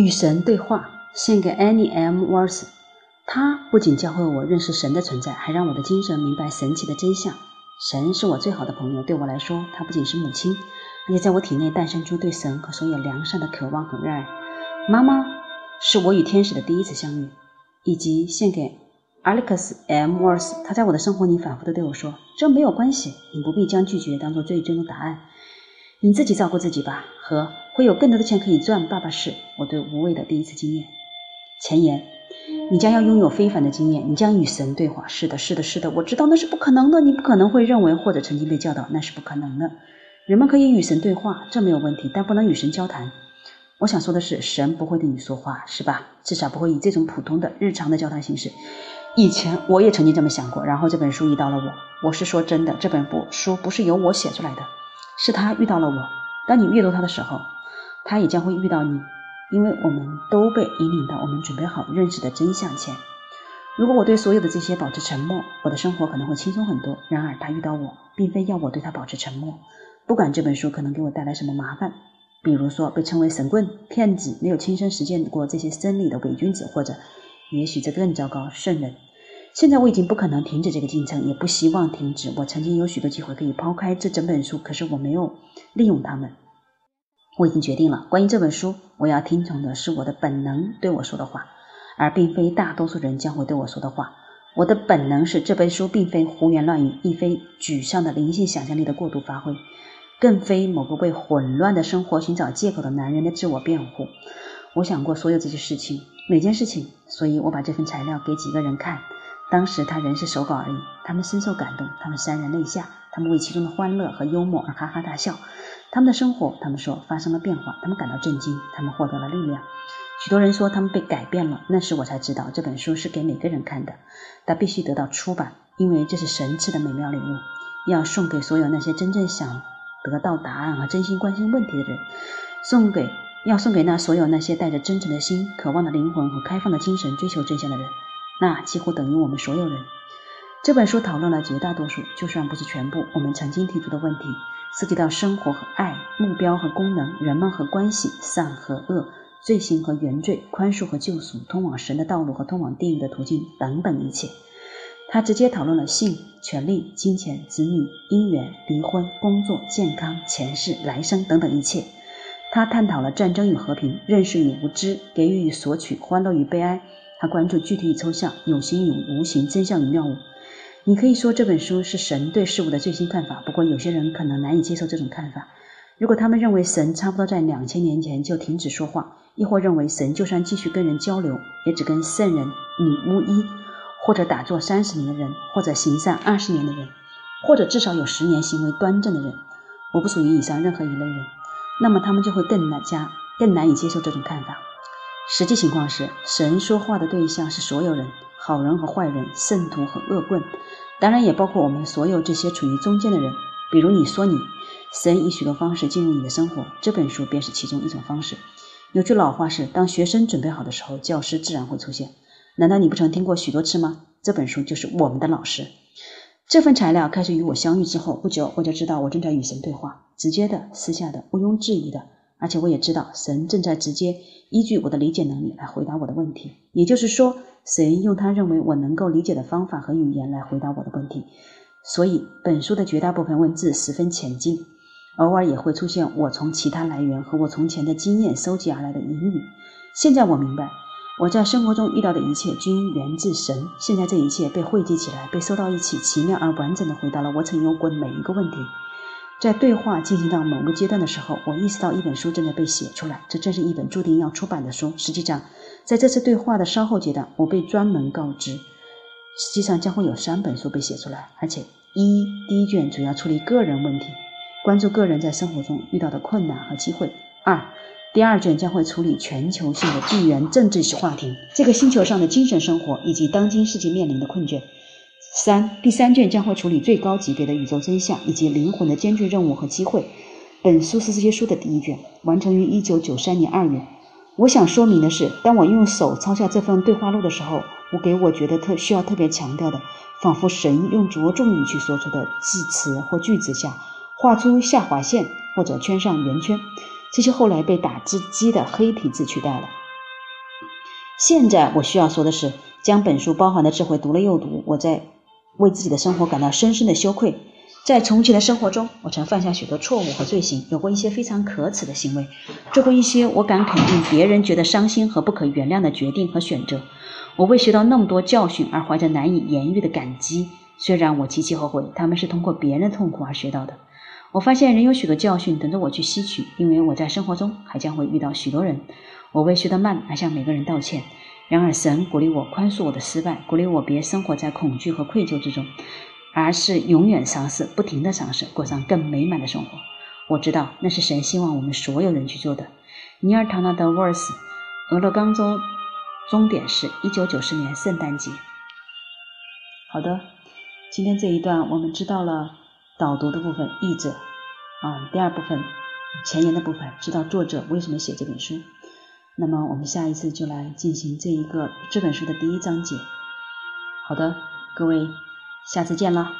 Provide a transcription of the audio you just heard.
与神对话，献给 Annie M. Worth。他不仅教会我认识神的存在，还让我的精神明白神奇的真相。神是我最好的朋友，对我来说，他不仅是母亲，而且在我体内诞生出对神和所有良善的渴望和热爱。妈妈是我与天使的第一次相遇，以及献给 Alex M. Worth。他在我的生活里反复的对我说：“这没有关系，你不必将拒绝当做最终的答案。你自己照顾自己吧。”和会有更多的钱可以赚。爸爸是我对无畏的第一次经验。前言：你将要拥有非凡的经验，你将与神对话。是的，是的，是的，我知道那是不可能的。你不可能会认为或者曾经被教导那是不可能的。人们可以与神对话，这没有问题，但不能与神交谈。我想说的是，神不会对你说话，是吧？至少不会以这种普通的日常的交谈形式。以前我也曾经这么想过，然后这本书遇到了我。我是说真的，这本不书不是由我写出来的，是他遇到了我。当你阅读它的时候，他也将会遇到你，因为我们都被引领到我们准备好认识的真相前。如果我对所有的这些保持沉默，我的生活可能会轻松很多。然而，他遇到我，并非要我对他保持沉默。不管这本书可能给我带来什么麻烦，比如说被称为神棍、骗子、没有亲身实践过这些真理的伪君子，或者也许这更糟糕，圣人。现在我已经不可能停止这个进程，也不希望停止。我曾经有许多机会可以抛开这整本书，可是我没有利用它们。我已经决定了，关于这本书，我要听从的是我的本能对我说的话，而并非大多数人将会对我说的话。我的本能是这本书并非胡言乱语，亦非沮丧的灵性想象力的过度发挥，更非某个为混乱的生活寻找借口的男人的自我辩护。我想过所有这些事情，每件事情，所以我把这份材料给几个人看。当时他仍是手稿而已，他们深受感动，他们潸然泪下，他们为其中的欢乐和幽默而哈哈大笑。他们的生活，他们说发生了变化，他们感到震惊，他们获得了力量。许多人说他们被改变了，那时我才知道这本书是给每个人看的，它必须得到出版，因为这是神赐的美妙礼物，要送给所有那些真正想得到答案和真心关心问题的人，送给要送给那所有那些带着真诚的心、渴望的灵魂和开放的精神追求真相的人。那几乎等于我们所有人。这本书讨论了绝大多数，就算不是全部，我们曾经提出的问题，涉及到生活和爱、目标和功能、人们和关系、善和恶、罪行和原罪、宽恕和救赎、通往神的道路和通往地狱的途径等等一切。他直接讨论了性、权利、金钱、子女、姻缘、离婚、工作、健康、前世、来生等等一切。他探讨了战争与和平、认识与无知、给予与索取、欢乐与悲哀。他关注具体与抽象、有形与无形、真相与谬误。你可以说这本书是神对事物的最新看法，不过有些人可能难以接受这种看法。如果他们认为神差不多在两千年前就停止说话，亦或认为神就算继续跟人交流，也只跟圣人、女巫医，或者打坐三十年的人，或者行善二十年的人，或者至少有十年行为端正的人，我不属于以上任何一类人，那么他们就会更难加更难以接受这种看法。实际情况是，神说话的对象是所有人，好人和坏人，圣徒和恶棍，当然也包括我们所有这些处于中间的人。比如你说你，神以许多方式进入你的生活，这本书便是其中一种方式。有句老话是，当学生准备好的时候，教师自然会出现。难道你不曾听过许多次吗？这本书就是我们的老师。这份材料开始与我相遇之后不久，我就知道我正在与神对话，直接的、私下的、毋庸置疑的。而且我也知道，神正在直接依据我的理解能力来回答我的问题。也就是说，神用他认为我能够理解的方法和语言来回答我的问题。所以，本书的绝大部分文字十分浅近，偶尔也会出现我从其他来源和我从前的经验收集而来的隐语。现在我明白，我在生活中遇到的一切均源自神。现在这一切被汇集起来，被收到一起，奇妙而完整的回答了我曾有过的每一个问题。在对话进行到某个阶段的时候，我意识到一本书正在被写出来，这正是一本注定要出版的书。实际上，在这次对话的稍后阶段，我被专门告知，实际上将会有三本书被写出来，而且一第一卷主要处理个人问题，关注个人在生活中遇到的困难和机会；二第二卷将会处理全球性的地缘政治话题，这个星球上的精神生活以及当今世界面临的困倦。三第三卷将会处理最高级别的宇宙真相以及灵魂的艰巨任务和机会。本书是这些书的第一卷，完成于一九九三年二月。我想说明的是，当我用手抄下这份对话录的时候，我给我觉得特需要特别强调的，仿佛神用着重语气说出的字词或句子下，画出下划线或者圈上圆圈，这些后来被打字机的黑体字取代了。现在我需要说的是，将本书包含的智慧读了又读，我在为自己的生活感到深深的羞愧。在从前的生活中，我曾犯下许多错误和罪行，有过一些非常可耻的行为，做过一些我敢肯定别人觉得伤心和不可原谅的决定和选择。我为学到那么多教训而怀着难以言喻的感激，虽然我极其后悔，他们是通过别人的痛苦而学到的。我发现仍有许多教训等着我去吸取，因为我在生活中还将会遇到许多人。我为学得慢而向每个人道歉。然而，神鼓励我宽恕我的失败，鼓励我别生活在恐惧和愧疚之中，而是永远尝试，不停地尝试，过上更美满的生活。我知道那是神希望我们所有人去做的。尼尔·唐纳德·沃尔斯，俄勒冈州，终点是一九九四年圣诞节。好的，今天这一段我们知道了导读的部分，译者啊，第二部分前言的部分，知道作者为什么写这本书。那么我们下一次就来进行这一个这本书的第一章节。好的，各位，下次见了。